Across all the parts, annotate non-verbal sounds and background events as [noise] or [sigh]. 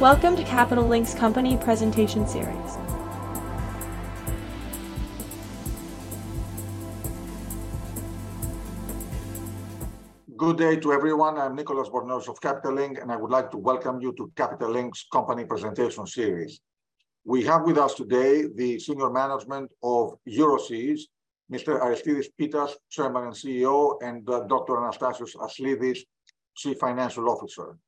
Welcome to Capital Link's company presentation series. Good day to everyone. I'm Nicholas Bornozis of Capital Link, and I would like to welcome you to Capital Link's company presentation series. We have with us today the senior management of Euroseas, Mr. Aristides Pittas, Chairman and CEO, and uh, Dr. Anastasios Aslidis, Chief Financial Officer.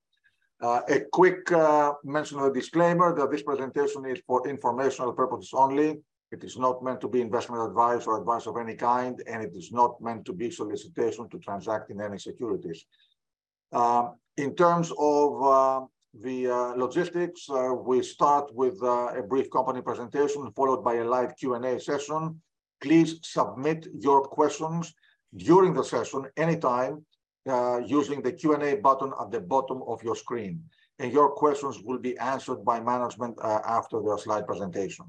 Uh, a quick uh, mention of the disclaimer that this presentation is for informational purposes only. It is not meant to be investment advice or advice of any kind, and it is not meant to be solicitation to transact in any securities. Uh, in terms of uh, the uh, logistics, uh, we start with a brief company presentation followed by a live Q&A session. Please submit your questions during the session anytime uh, using the Q&A button at the bottom of your screen. And your questions will be answered by management uh, after the slide presentation.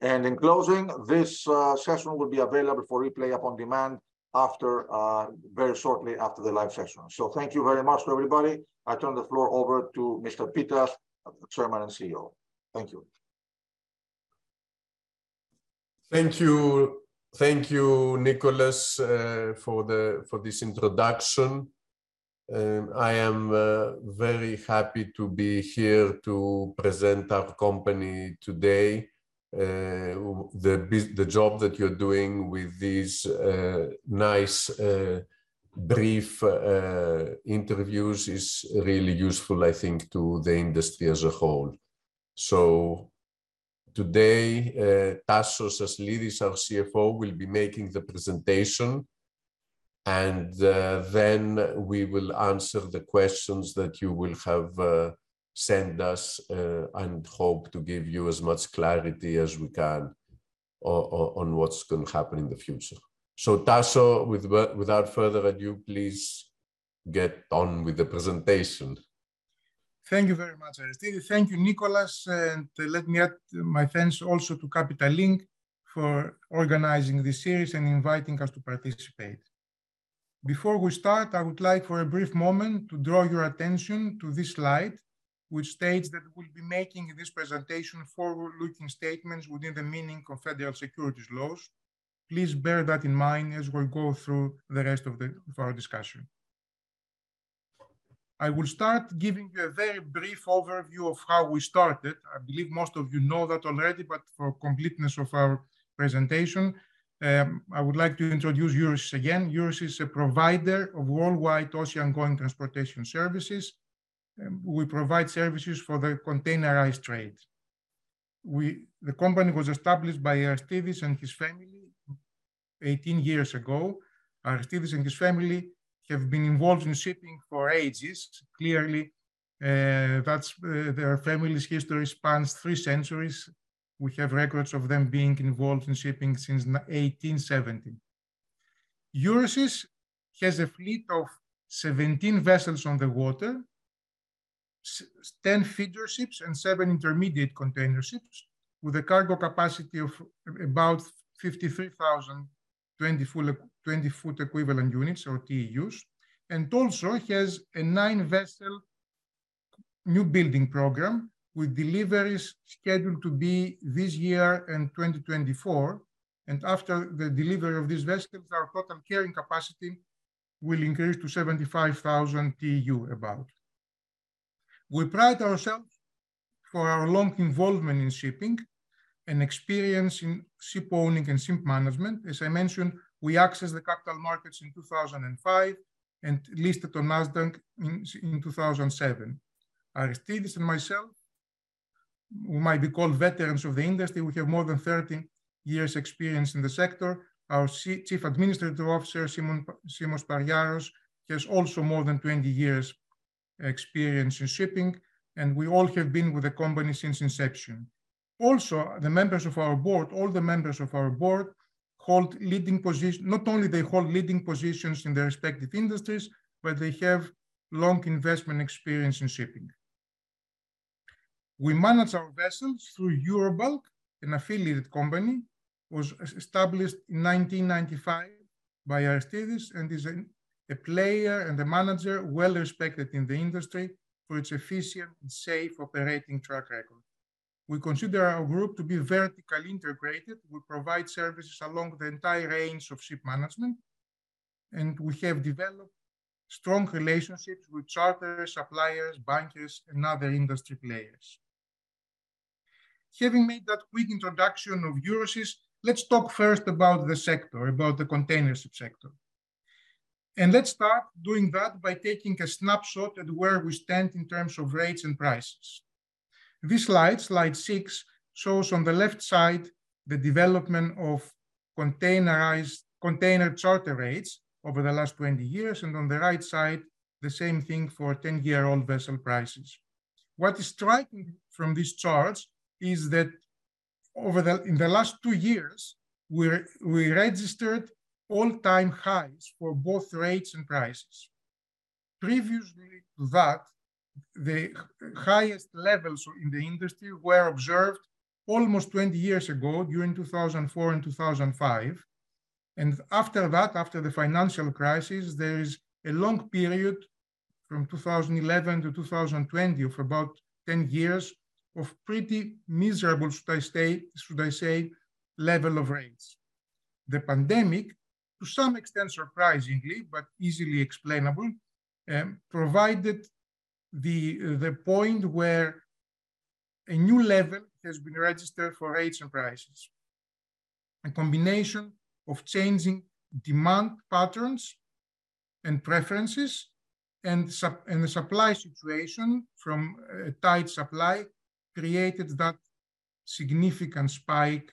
And in closing, this uh, session will be available for replay upon demand after uh, very shortly after the live session. So thank you very much to everybody. I turn the floor over to Mr. Pittas, Chairman and CEO. Thank you. Thank you, Thank you, Nicholas, uh, for the for this introduction. Um, I am uh, very happy to be here to present our company today. Uh, the the job that you're doing with these uh, nice uh, brief uh, interviews is really useful, I think, to the industry as a whole. So Today, uh, Tassos Aslidis, our CFO, will be making the presentation. And uh, then we will answer the questions that you will have uh, sent us uh, and hope to give you as much clarity as we can on, what's going to happen in the future. So Tasso, with, without further ado, please get on with the presentation. Thank you very much, Aristide. Thank you, Nicholas. And let me add my thanks also to Capital Link for organizing this series and inviting us to participate. Before we start, I would like for a brief moment to draw your attention to this slide, which states that we'll be making in this presentation forward-looking statements within the meaning of federal securities laws. Please bear that in mind as we go through the rest of, the, of our discussion. I will start giving you a very brief overview of how we started. I believe most of you know that already, but for completeness of our presentation, um, I would like to introduce Euroseas again. Euroseas is a provider of worldwide ocean-going transportation services. Um, we provide services for the containerized trade. We, the company was established by Aristides and his family 18 years ago. Aristides and his family have been involved in shipping for ages. Clearly, uh, that's uh, their family's history spans three centuries. We have records of them being involved in shipping since 1870. Euroseas has a fleet of 17 vessels on the water, 10 feeder ships and seven intermediate container ships with a cargo capacity of about 53,000 20 full 20 foot equivalent units or TEUs, and also has a nine vessel new building program with deliveries scheduled to be this year and 2024. And after the delivery of these vessels, our total carrying capacity will increase to 75,000 TEU about. We pride ourselves for our long involvement in shipping and experience in ship owning and ship management. As I mentioned, we accessed the capital markets in 2005 and listed on NASDAQ in, in 2007. Aristides and myself, who might be called veterans of the industry, we have more than 30 years experience in the sector. Our Chief Administrative Officer, Simon, Simos Pariaros, has also more than 20 years experience in shipping, and we all have been with the company since inception. Also, the members of our board, all the members of our board hold leading positions, not only they hold leading positions in their respective industries, but they have long investment experience in shipping. We manage our vessels through Eurobulk, an affiliated company, was established in 1995 by Aristides and is a, a player and a manager well respected in the industry for its efficient and safe operating track record. We consider our group to be vertically integrated. We provide services along the entire range of ship management, and we have developed strong relationships with charterers, suppliers, bankers, and other industry players. Having made that quick introduction of Euroseas, let's talk first about the sector, about the container ship sector. And let's start doing that by taking a snapshot at where we stand in terms of rates and prices. This slide, slide six, shows on the left side the development of containerized container charter rates over the last 20 years, and on the right side, the same thing for 10-year-old vessel prices. What is striking from these charts is that over the in the last two years, we, we registered all-time highs for both rates and prices. Previously to that, the highest levels in the industry were observed almost 20 years ago during 2004 and 2005. And after that, after the financial crisis, there is a long period from 2011 to 2020 of about 10 years of pretty miserable, should I say, should I say level of rates. The pandemic, to some extent surprisingly, but easily explainable, um, provided the, the point where a new level has been registered for rates and prices. A combination of changing demand patterns and preferences and, and the supply situation from a tight supply created that significant spike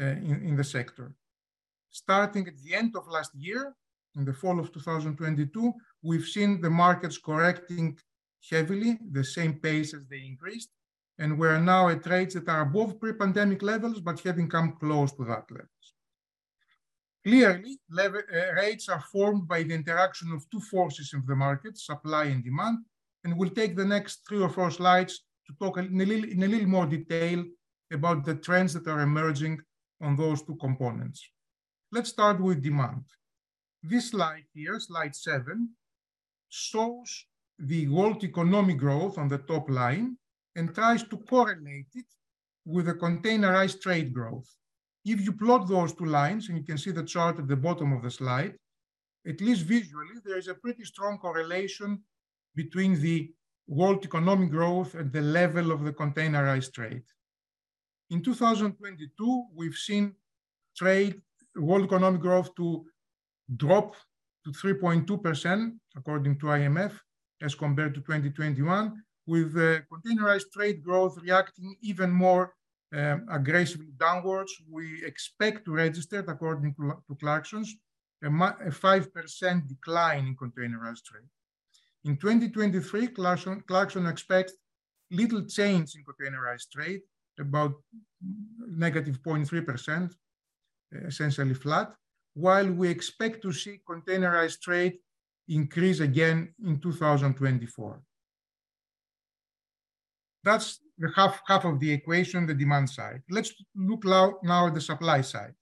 uh, in, in the sector. Starting at the end of last year, in the fall of 2022, we've seen the markets correcting heavily, the same pace as they increased, and we're now at rates that are above pre-pandemic levels, but having come close to that levels. Clearly, level, uh, rates are formed by the interaction of two forces in the market, supply and demand, and we'll take the next three or four slides to talk in a little, in a little more detail about the trends that are emerging on those two components. Let's start with demand. This slide here, slide seven, shows the world economic growth on the top line and tries to correlate it with the containerized trade growth. If you plot those two lines, and you can see the chart at the bottom of the slide, at least visually, there is a pretty strong correlation between the world economic growth and the level of the containerized trade. In 2022, we've seen trade, world economic growth to drop to 3.2%, according to IMF, as compared to 2021, with the containerized trade growth reacting even more um, aggressively downwards. We expect to register, according to, to Clarksons, a 5% decline in containerized trade. In 2023, Clarkson, Clarkson expects little change in containerized trade, about negative 0.3%, essentially flat, while we expect to see containerized trade increase again in 2024. That's the half, half of the equation, the demand side. Let's look now, at the supply side.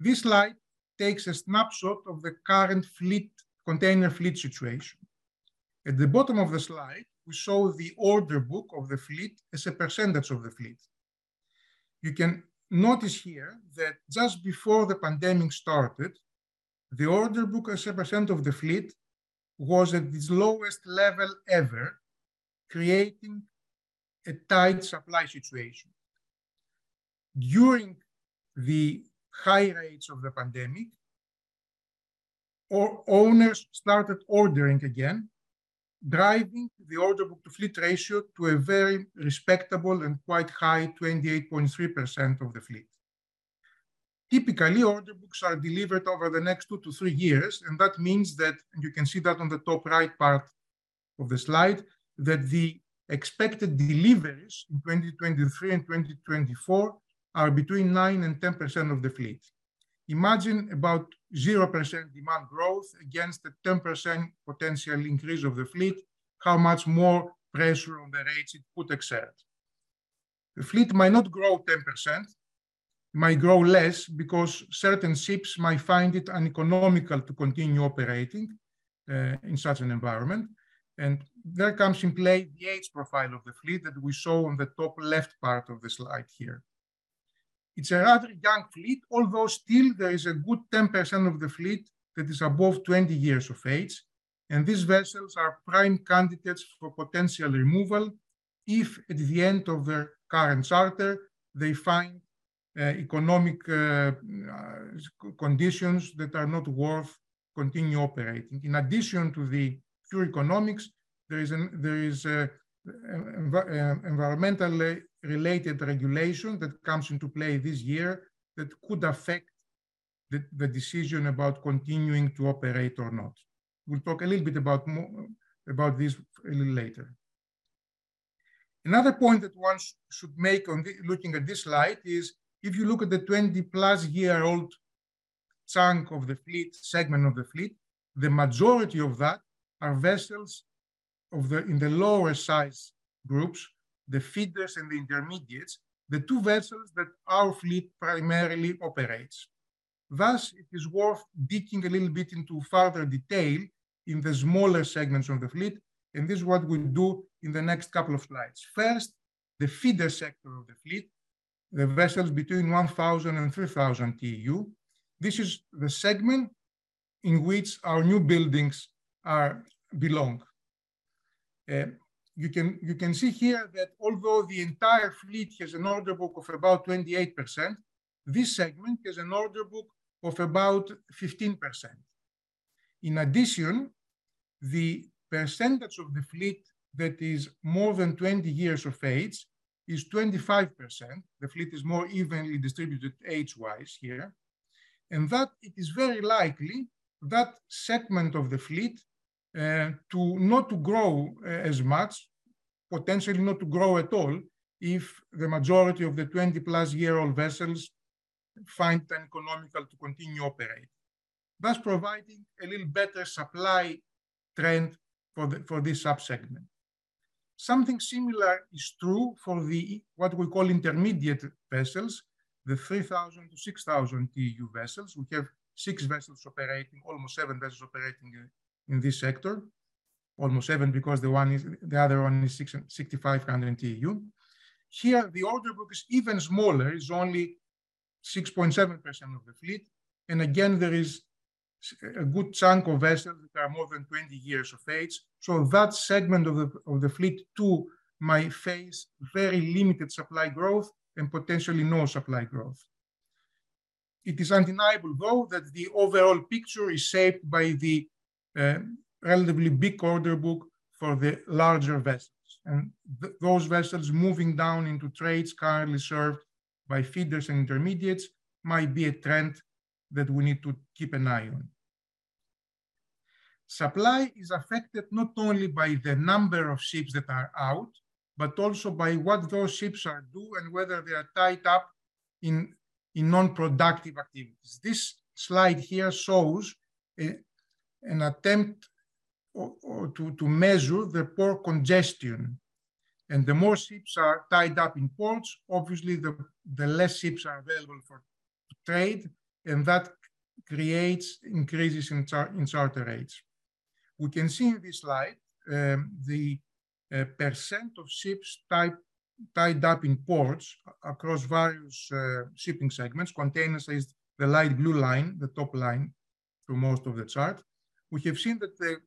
This slide takes a snapshot of the current fleet, container fleet situation. At the bottom of the slide, we show the order book of the fleet as a percentage of the fleet. You can notice here that just before the pandemic started, the order book as a percent of the fleet was at its lowest level ever, creating a tight supply situation. During the high rates of the pandemic, or owners started ordering again, driving the order book to fleet ratio to a very respectable and quite high 28.3% of the fleet. Typically, order books are delivered over the next two to three years, and that means that, you can see that on the top right part of the slide, that the expected deliveries in 2023 and 2024 are between 9 and 10% of the fleet. Imagine about 0% demand growth against a 10% potential increase of the fleet, how much more pressure on the rates it could exert. The fleet might not grow 10%, it might grow less because certain ships might find it uneconomical to continue operating uh, in such an environment. And there comes in play the age profile of the fleet that we saw on the top left part of the slide here. It's a rather young fleet, although still there is a good 10% of the fleet that is above 20 years of age. And these vessels are prime candidates for potential removal if at the end of their current charter, they find uh, economic uh, conditions that are not worth continue operating. In addition to the pure economics, there is, an, there is a, a, environmental related regulation that comes into play this year that could affect the, the decision about continuing to operate or not. We'll talk a little bit about, about this a little later. Another point that one sh should make on looking at this slide is if you look at the 20 plus year old chunk of the fleet, segment of the fleet, the majority of that are vessels of the, in the lower size groups, the feeders and the intermediates, the two vessels that our fleet primarily operates. Thus, it is worth digging a little bit into further detail in the smaller segments of the fleet, and this is what we'll do in the next couple of slides. First, the feeder sector of the fleet, the vessels between 1,000 and 3,000 TEU. This is the segment in which our new buildings are belong. Uh, you can, you can see here that although the entire fleet has an order book of about 28%, this segment has an order book of about 15%. In addition, the percentage of the fleet that is more than 20 years of age is 25%. The fleet is more evenly distributed age-wise here. And that it is very likely that segment of the fleet to not to grow uh, as much, potentially not to grow at all, if the majority of the 20 plus year old vessels find it economical to continue operating, thus providing a little better supply trend for, the, for this subsegment. Something similar is true for the what we call intermediate vessels, the 3,000 to 6,000 TEU vessels. We have six vessels operating, almost seven vessels operating in this sector, almost seven because the one is the other one is 6,500 TEU. Here, the order book is even smaller, is only 6.7% of the fleet. And again, there is a good chunk of vessels that are more than 20 years of age. So that segment of the, of the fleet too might face very limited supply growth and potentially no supply growth. It is undeniable, though, that the overall picture is shaped by the relatively big order book for the larger vessels. And th those vessels moving down into trades currently served by feeders and intermediates might be a trend that we need to keep an eye on. Supply is affected not only by the number of ships that are out, but also by what those ships are doing and whether they are tied up in, in non-productive activities. This slide here shows a, an attempt or, or to, to measure the port congestion. And the more ships are tied up in ports, obviously the, the less ships are available for trade, and that creates increases in, char in charter rates. We can see in this slide um, the uh, percent of ships tied, tied up in ports across various uh, shipping segments. Containers is the light blue line, the top line through most of the chart we have seen that the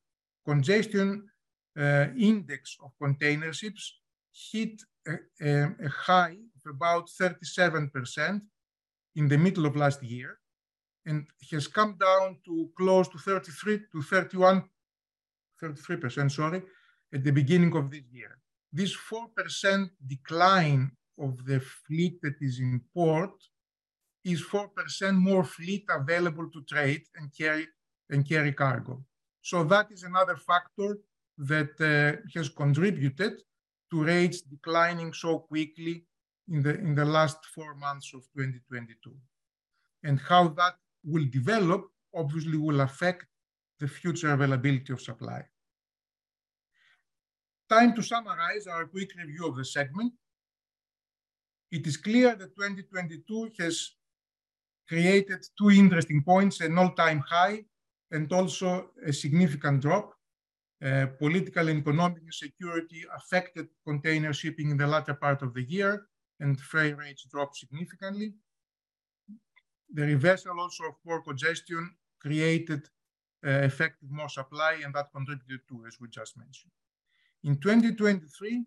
congestion uh, index of container ships hit a, a, a, high of about 37% in the middle of last year and has come down to close to 33 to 31, 33%, sorry, at the beginning of this year. This 4% decline of the fleet that is in port is 4% more fleet available to trade and carry and carry cargo. So that is another factor that uh, has contributed to rates declining so quickly in the, in the last four months of 2022. And how that will develop obviously will affect the future availability of supply. Time to summarize our quick review of the segment. It is clear that 2022 has created two interesting points, an all-time high and also a significant drop. Uh, political and economic insecurity affected container shipping in the latter part of the year, and freight rates dropped significantly. The reversal also of port congestion created uh, effective more supply, and that contributed to, as we just mentioned. In 2023,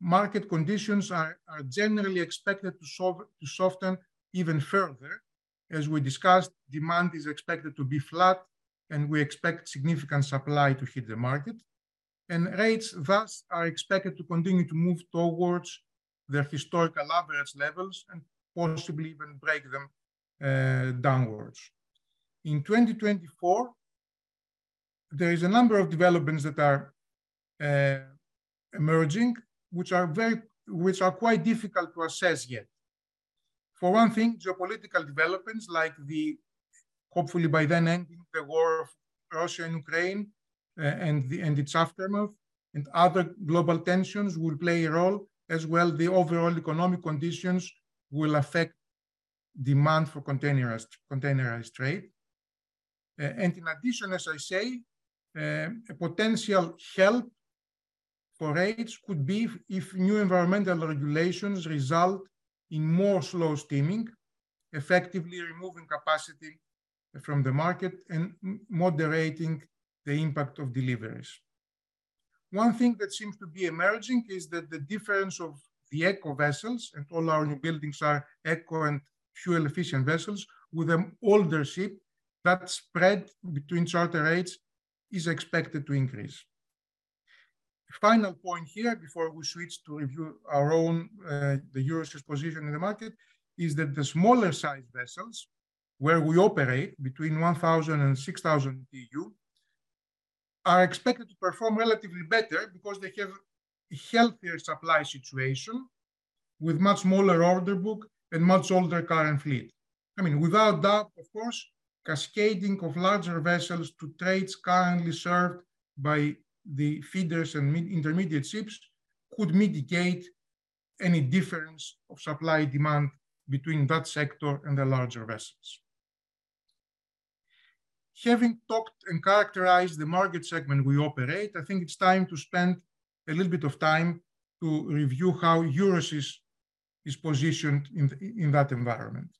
market conditions are, are generally expected to, solve, to soften even further. As we discussed, demand is expected to be flat, and we expect significant supply to hit the market. And rates thus are expected to continue to move towards their historical average levels and possibly even break them uh, downwards. In 2024, there is a number of developments that are uh, emerging, which are very, which are quite difficult to assess yet. For one thing, geopolitical developments like the, hopefully by then ending the war of Russia and Ukraine uh, and, the, and its aftermath, and other global tensions will play a role, as well the overall economic conditions will affect demand for containerized, containerized trade. Uh, and in addition, as I say, uh, a potential help for rates could be if, if new environmental regulations result in more slow steaming, effectively removing capacity from the market and moderating the impact of deliveries. One thing that seems to be emerging is that the difference of the eco vessels, and all our new buildings are eco and fuel efficient vessels, with an older ship, that spread between charter rates is expected to increase. Final point here, before we switch to review our own, uh, the Euroseas position in the market, is that the smaller size vessels, where we operate between 1,000 and 6,000 TEU, are expected to perform relatively better because they have a healthier supply situation with much smaller order book and much older current fleet. I mean, without doubt, of course, cascading of larger vessels to trades currently served by the feeders and intermediate ships could mitigate any difference of supply demand between that sector and the larger vessels. Having talked and characterized the market segment we operate, I think it's time to spend a little bit of time to review how Euroseas is positioned in, the, in that environment.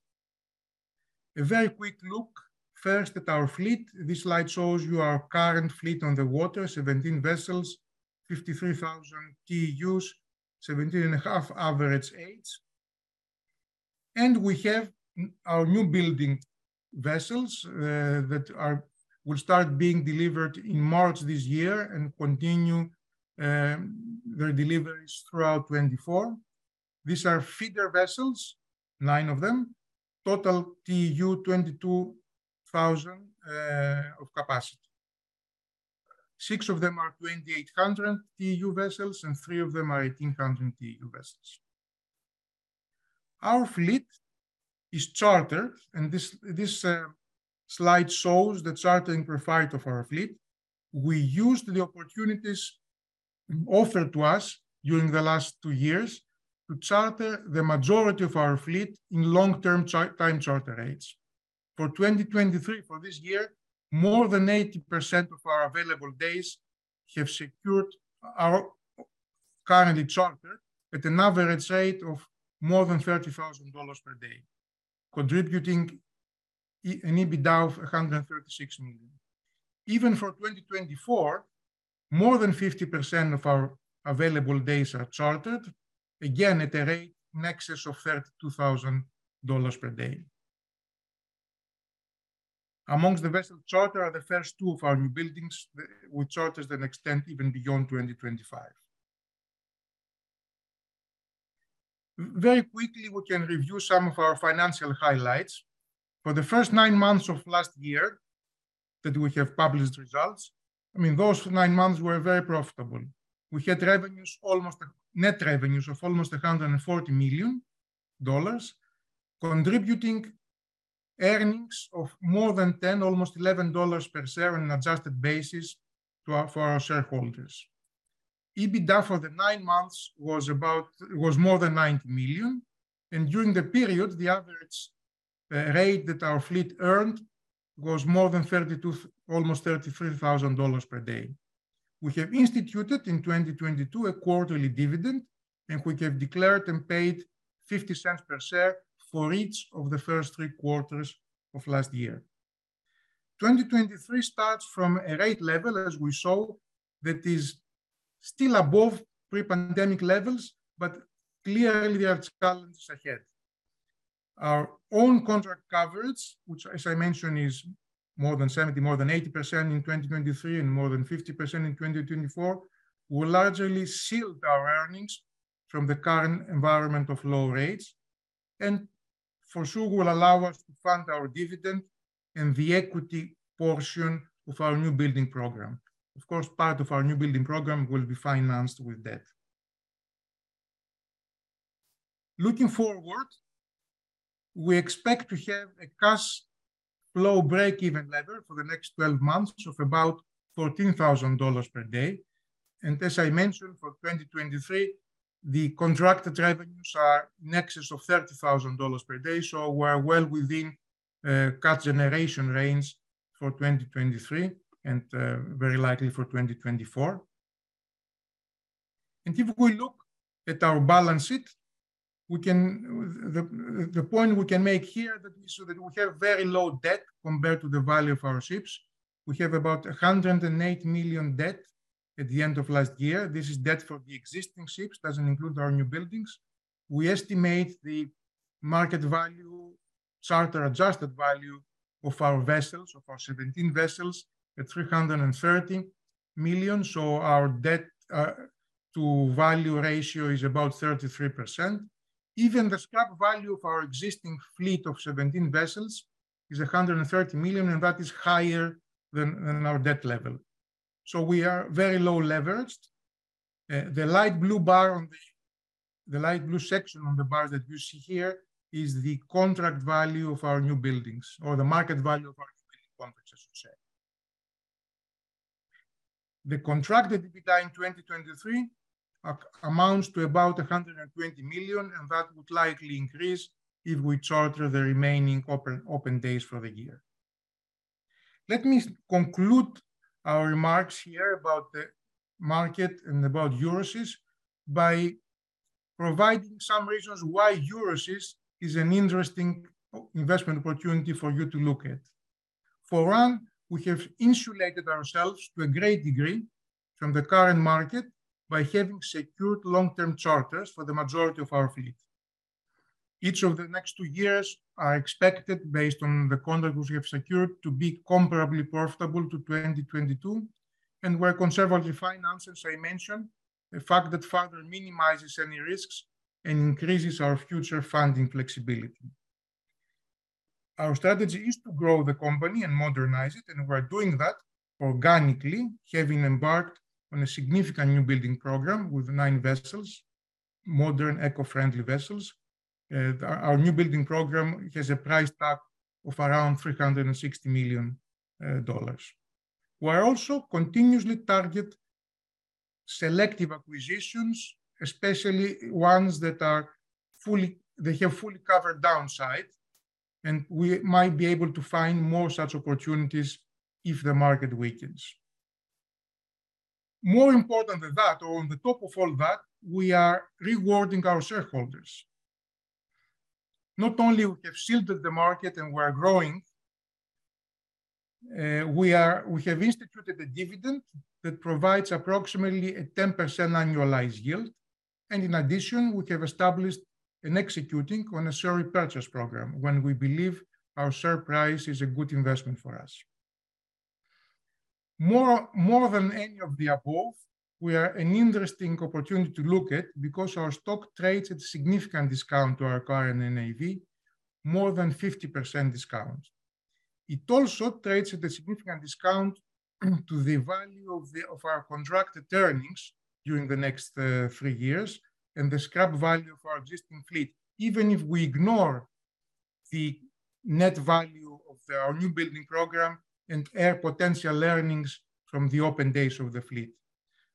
A very quick look first at our fleet. This slide shows you our current fleet on the water, 17 vessels, 53,000 TEUs, 17 and a half average age. And we have our new building vessels uh, that are will start being delivered in March this year and continue um, their deliveries throughout 24. These are feeder vessels, nine of them, total TEU 22,000 uh, of capacity. Six of them are 2,800 TEU vessels and three of them are 1,800 TEU vessels. Our fleet is chartered, and this, this uh, slide shows the chartering profile of our fleet. We used the opportunities offered to us during the last two years to charter the majority of our fleet in long-term char time charter rates. For 2023, for this year, more than 80% of our available days have secured our currently chartered at an average rate of more than $30,000 per day contributing an EBITDA of 136 million. Even for 2024, more than 50% of our available days are chartered, again at a rate in excess of $32,000 per day. Amongst the vessel charter are the first two of our new buildings with charters that extend even beyond 2025. Very quickly, we can review some of our financial highlights. For the first nine months of last year that we have published results, I mean, those nine months were very profitable. We had revenues almost, net revenues of almost $140 million, contributing earnings of more than 10, almost $11 per share on an adjusted basis to our, for our shareholders. EBITDA for the nine months was about was more than 90 million, and during the period, the average uh, rate that our fleet earned was more than 32, almost $33,000 per day. we have instituted in 2022 a quarterly dividend, and we have declared and paid 50 cents per share for each of the first three quarters of last year. 2023 starts from a rate level, as we saw, that is still above pre-pandemic levels, but clearly there are challenges ahead. Our own contract coverage, which as I mentioned, is more than 70, more than 80% in 2023 and more than 50% in 2024, will largely shield our earnings from the current environment of low rates, and for sure will allow us to fund our dividend and the equity portion of our new building program. Of course, part of our new building program will be financed with debt. Looking forward, we expect to have a cash flow break-even level for the next 12 months of about $14,000 per day. And as I mentioned, for 2023, the contracted revenues are in excess of $30,000 per day, so we're well within uh, cash generation range for 2023 and uh, very likely for 2024. And if we look at our balance sheet, we can... The the point we can make here that is that we have very low debt compared to the value of our ships. We have about 108 million debt at the end of last year. This is debt for the existing ships, doesn't include our new buildings. We estimate the market value, charter-adjusted value of our vessels, of our 17 vessels, 330 million. So our debt uh, to value ratio is about 33%. Even the scrap value of our existing fleet of 17 vessels is 130 million, and that is higher than our debt level. So we are very low leveraged. Uh, the light blue bar on the light blue section on the bar that you see here is the contract value of our new buildings, or the market value of our new building contracts, I should say. The contracted EBITDA in 2023 amounts to about 120 million, and that would likely increase if we charter the remaining open open days for the year. Let me conclude our remarks here about the market and about Euroseas by providing some reasons why Euroseas is an interesting investment opportunity for you to look at. For one, we have insulated ourselves to a great degree from the current market by having secured long-term charters for the majority of our fleet. Each of the next two years are expected, based on the contracts we have secured, to be comparably profitable to 2022, and we're conservatively financed, as I mentioned, a fact that further minimizes any risks and increases our future funding flexibility. Our strategy is to grow the company and modernize it, and we're doing that organically, having embarked on a significant new building program with nine vessels, modern, eco-friendly vessels. Uh, our new building program has a price tag of around $360 million. Uh, we're also continuously target selective acquisitions, especially ones that are fully, they have fully covered downside, and we might be able to find more such opportunities if the market weakens. More important than that, or on the top of all that, we are rewarding our shareholders. Not only we have shielded the market and we're growing, uh, we, are, we have instituted a dividend that provides approximately a 10% annualized yield, and in addition, we have established and executing on a share repurchase program when we believe our share price is a good investment for us. More more than any of the above, we are an interesting opportunity to look at because our stock trades at a significant discount to our current NAV, more than 50% discount. It also trades at a significant discount [clears throat] to the value of our contracted earnings during the next uh, three years, and the scrap value of our existing fleet, even if we ignore the net value of our new building program and air potential earnings from the open days of the fleet.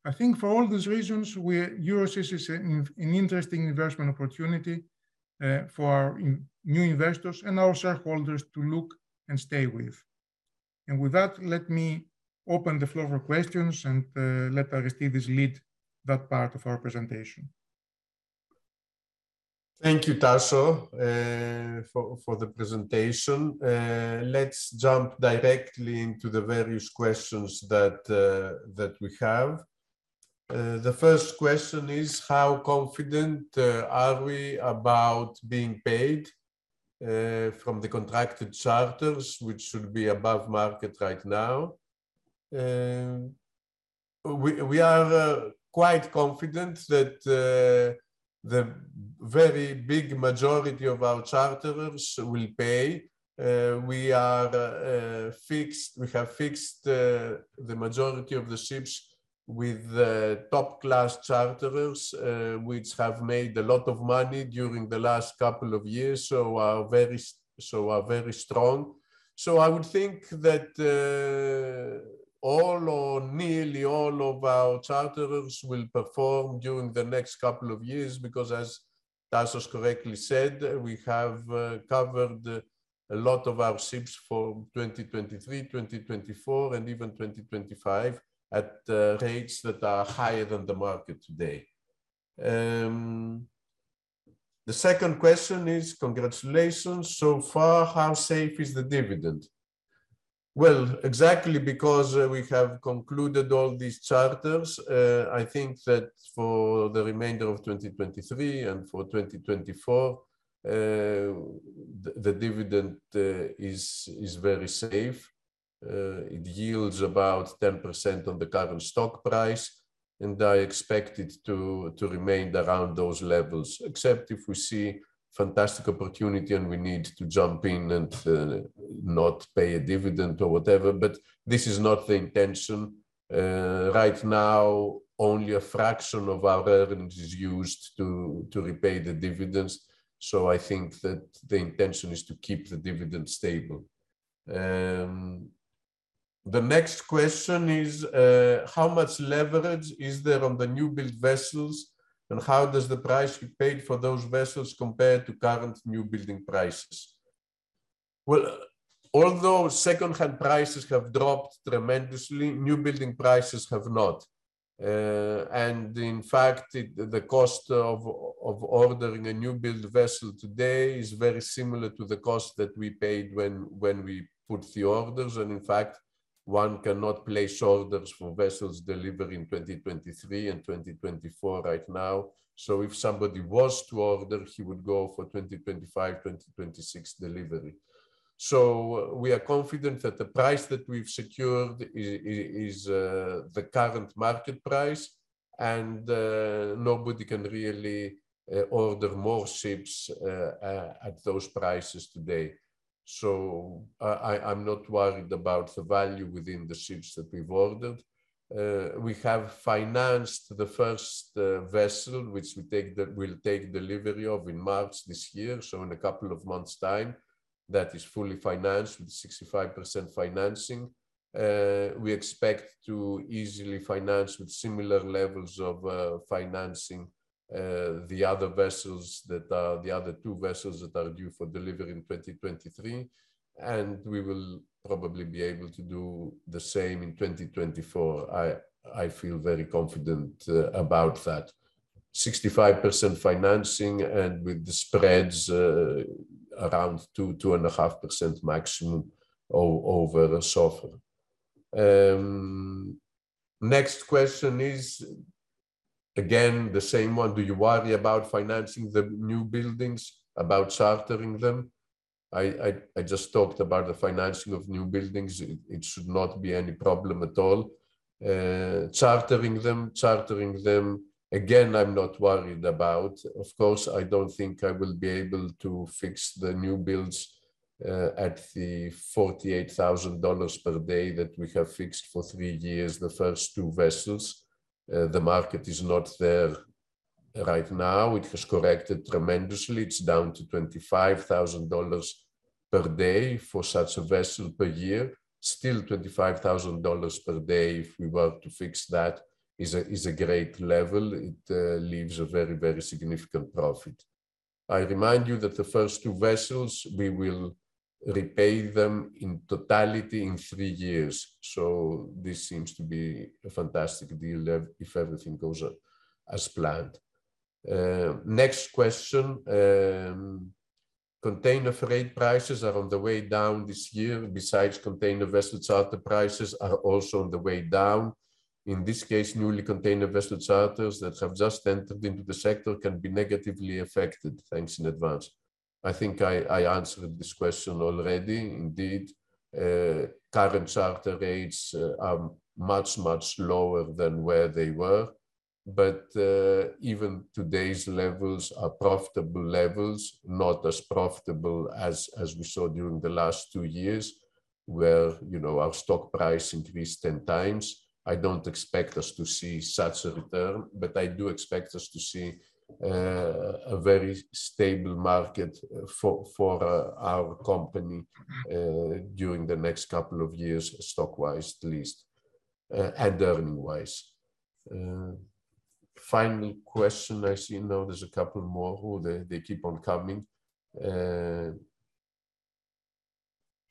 I think for all these reasons, Euroseas is an interesting investment opportunity for our new investors and our shareholders to look and stay with. And with that, let me open the floor for questions and uh, let Aristides lead that part of our presentation. Thank you, Tasso, uh, for, for the presentation. Uh, let's jump directly into the various questions that, uh, that we have. Uh, the first question is, how confident uh, are we about being paid uh, from the contracted charters, which should be above market right now? we, we are quite confident that the very big majority of our charterers will pay. Uh, we are uh, fixed, we have fixed uh, the majority of the ships with top class charterers, uh, which have made a lot of money during the last couple of years, so are very, so are very strong. So I would think that uh, all or nearly all of our charterers will perform during the next couple of years because as Tassos correctly said, we have uh, covered a lot of our ships for 2023, 2024, and even 2025 at uh, rates that are higher than the market today. Um, the second question is, congratulations. So far, how safe is the dividend? Well, exactly because uh, we have concluded all these charters, uh, I think that for the remainder of 2023 and for 2024, uh, the, the, dividend uh, is, is very safe. Uh, it yields about 10% on the current stock price, and I expect it to, to remain around those levels, except if we see fantastic opportunity and we need to jump in and uh, not pay a dividend or whatever. But this is not the intention. Uh, right now, only a fraction of our earnings is used to, to repay the dividends. So I think that the intention is to keep the dividend stable. Um, the next question is, uh, how much leverage is there on the new build vessels and how does the price you paid for those vessels compare to current new building prices? Well, although second-hand prices have dropped tremendously, new building prices have not. Uh, and in fact, it, the cost of, of ordering a new build vessel today is very similar to the cost that we paid when, when we put the orders. And in fact, one cannot place orders for vessels delivered in 2023 and 2024 right now. So if somebody was to order, he would go for 2025, 2026 delivery. So uh, we are confident that the price that we've secured is, is uh, the current market price and uh, nobody can really uh, order more ships uh, at those prices today. So I, I'm not worried about the value within the ships that we've ordered. Uh, we have financed the first uh, vessel, which we take the, will take delivery of in March this year. So in a couple of months' time, that is fully financed with 65% financing. Uh, we expect to easily finance with similar levels of uh, financing the other vessels that are the other two vessels that are due for delivery in 2023 and we will probably be able to do the same in 2024 i i feel very confident uh, about that. 65% financing and with the spreads uh, around two two and a half percent maximum over a SOFR. Um, next question is Again, the same one. Do you worry about financing the new buildings, about chartering them? I, I, I just talked about the financing of new buildings. It, it should not be any problem at all. Uh, chartering them, chartering them, again, I'm not worried about. Of course, I don't think I will be able to fix the new builds uh, at the $48,000 per day that we have fixed for three years, the first two vessels. Uh, the market is not there right now. It has corrected tremendously. It's down to $25,000 per day for such a vessel per year. Still $25,000 per day if we were to fix that is a, is a great level. It uh, leaves a very, very significant profit. I remind you that the first two vessels we will repay them in totality in three years. So this seems to be a fantastic deal if everything goes as planned. Uh, next question. Um, container freight prices are on the way down this year. Besides, container vessel charter prices are also on the way down. In this case, newly container vessel charters that have just entered into the sector can be negatively affected. Thanks in advance. I think I, I answered this question already. Indeed, uh, current charter rates uh, are much, much lower than where they were. But uh, even today's levels are profitable levels, not as profitable as, as we saw during the last two years, where you know our stock price increased 10 times. I don't expect us to see such a return, but I do expect us to see Uh, a very stable market uh, for, for uh, our company uh, during the next couple of years, stock-wise at least, uh, and earning-wise. Final question I see now, there's a couple more who they, they keep on coming.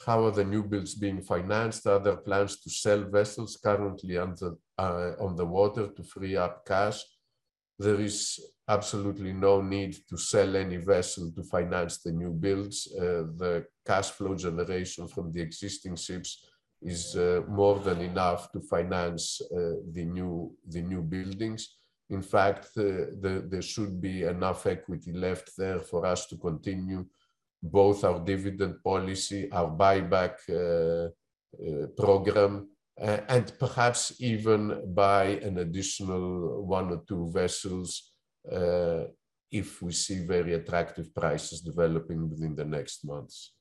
How are the new builds being financed? Are there plans to sell vessels currently on the water to free up cash? There is absolutely no need to sell any vessel to finance the new builds. Uh, the cash flow generation from the existing ships is uh, more than enough to finance uh, the new the new buildings. In fact, uh, the, there should be enough equity left there for us to continue both our dividend policy, our buyback uh, uh, and perhaps even buy an additional one or two vessels uh, if we see very attractive prices developing within the next months.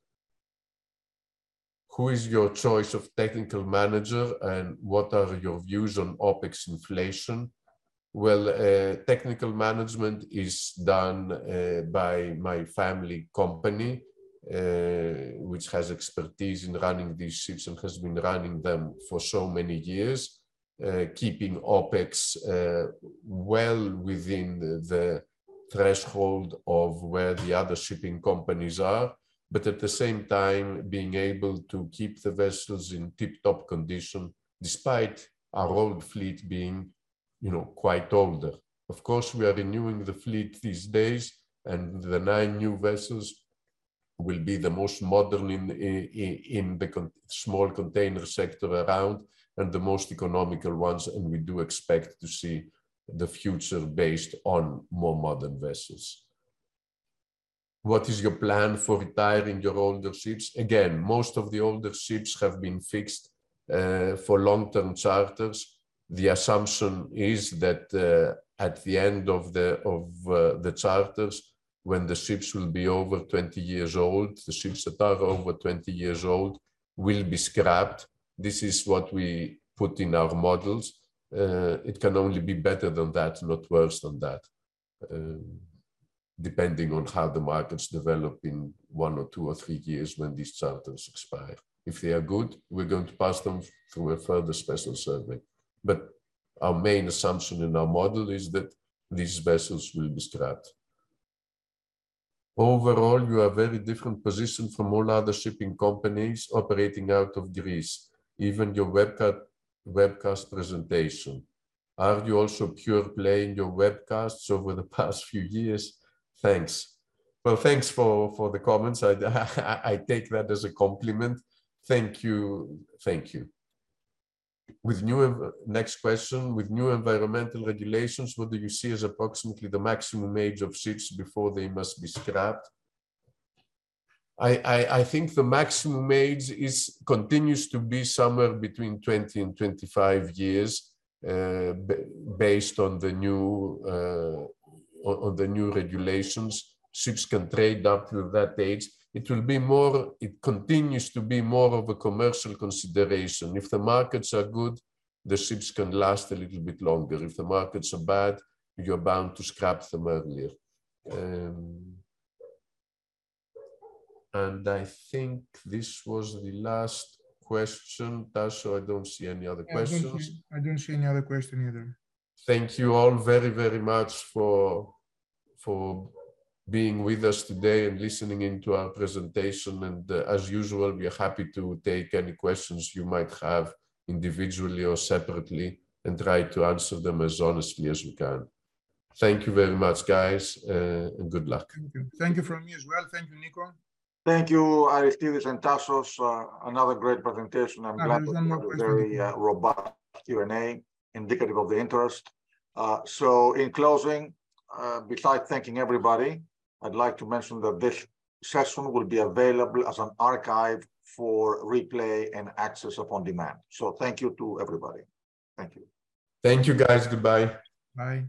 Who is your choice of technical manager and what are your views on OPEX inflation? Well, uh, technical management is done uh, by my family company, which has expertise in running these ships and has been running them for so many years. Uh, keeping OPEX uh, well within the threshold of where the other shipping companies are, but at the same time being able to keep the vessels in tip-top condition, despite our old fleet being, you know, quite older. Of course, we are renewing the fleet these days, and the nine new vessels will be the most modern in, in, in the small container sector around and the most economical ones, and we do expect to see the future based on more modern vessels. What is your plan for retiring your older ships? Again, most of the older ships have been fixed uh, for long-term charters. The assumption is that uh, at the end of the of uh, the charters, when the ships will be over 20 years old, the ships that are over 20 years old will be scrapped this is what we put in our models. Uh, it can only be better than that, not worse than that, um, depending on how the markets develop in one or two or three years when these charters expire. If they are good, we're going to pass them through a further special survey. But our main assumption in our model is that these vessels will be scrapped. Overall, you are very different position from all other shipping companies operating out of Greece even your webcast, webcast presentation. Are you also pure play in your webcasts over the [laughs] past few years? Thanks. Well, thanks for, for the comments. I, [laughs] I, I take that as a compliment. Thank you. Thank you. With new, next question, with new environmental regulations, what do you see as approximately the maximum age of ships before they must be scrapped? I, I, I, think the maximum age is continues to be somewhere between 20 and 25 years uh, based on the new uh, on the new regulations. Ships can trade up to that age. It will be more, it continues to be more of a commercial consideration. If the markets are good, the ships can last a little bit longer. If the markets are bad, you're bound to scrap them earlier. Um, and I think this was the last question, Tasso. I don't see any other yeah, questions. I don't, see, I don't see any other question either. Thank you all very, very much for, for being with us today and listening into our presentation. And uh, as usual, we are happy to take any questions you might have individually or separately and try to answer them as honestly as we can. Thank you very much, guys, uh, and good luck. Thank you. Thank you from me as well. Thank you, Nico. Thank you, Aristides and Tassos. Uh, another great presentation. I'm Ah, glad there's that one you had a very uh, robust Q&A, indicative of the interest. Uh, so in closing, uh, besides thanking everybody, I'd like to mention that this session will be available as an archive for replay and access upon demand. So thank you to everybody. Thank you. Thank you, guys. Goodbye. Bye.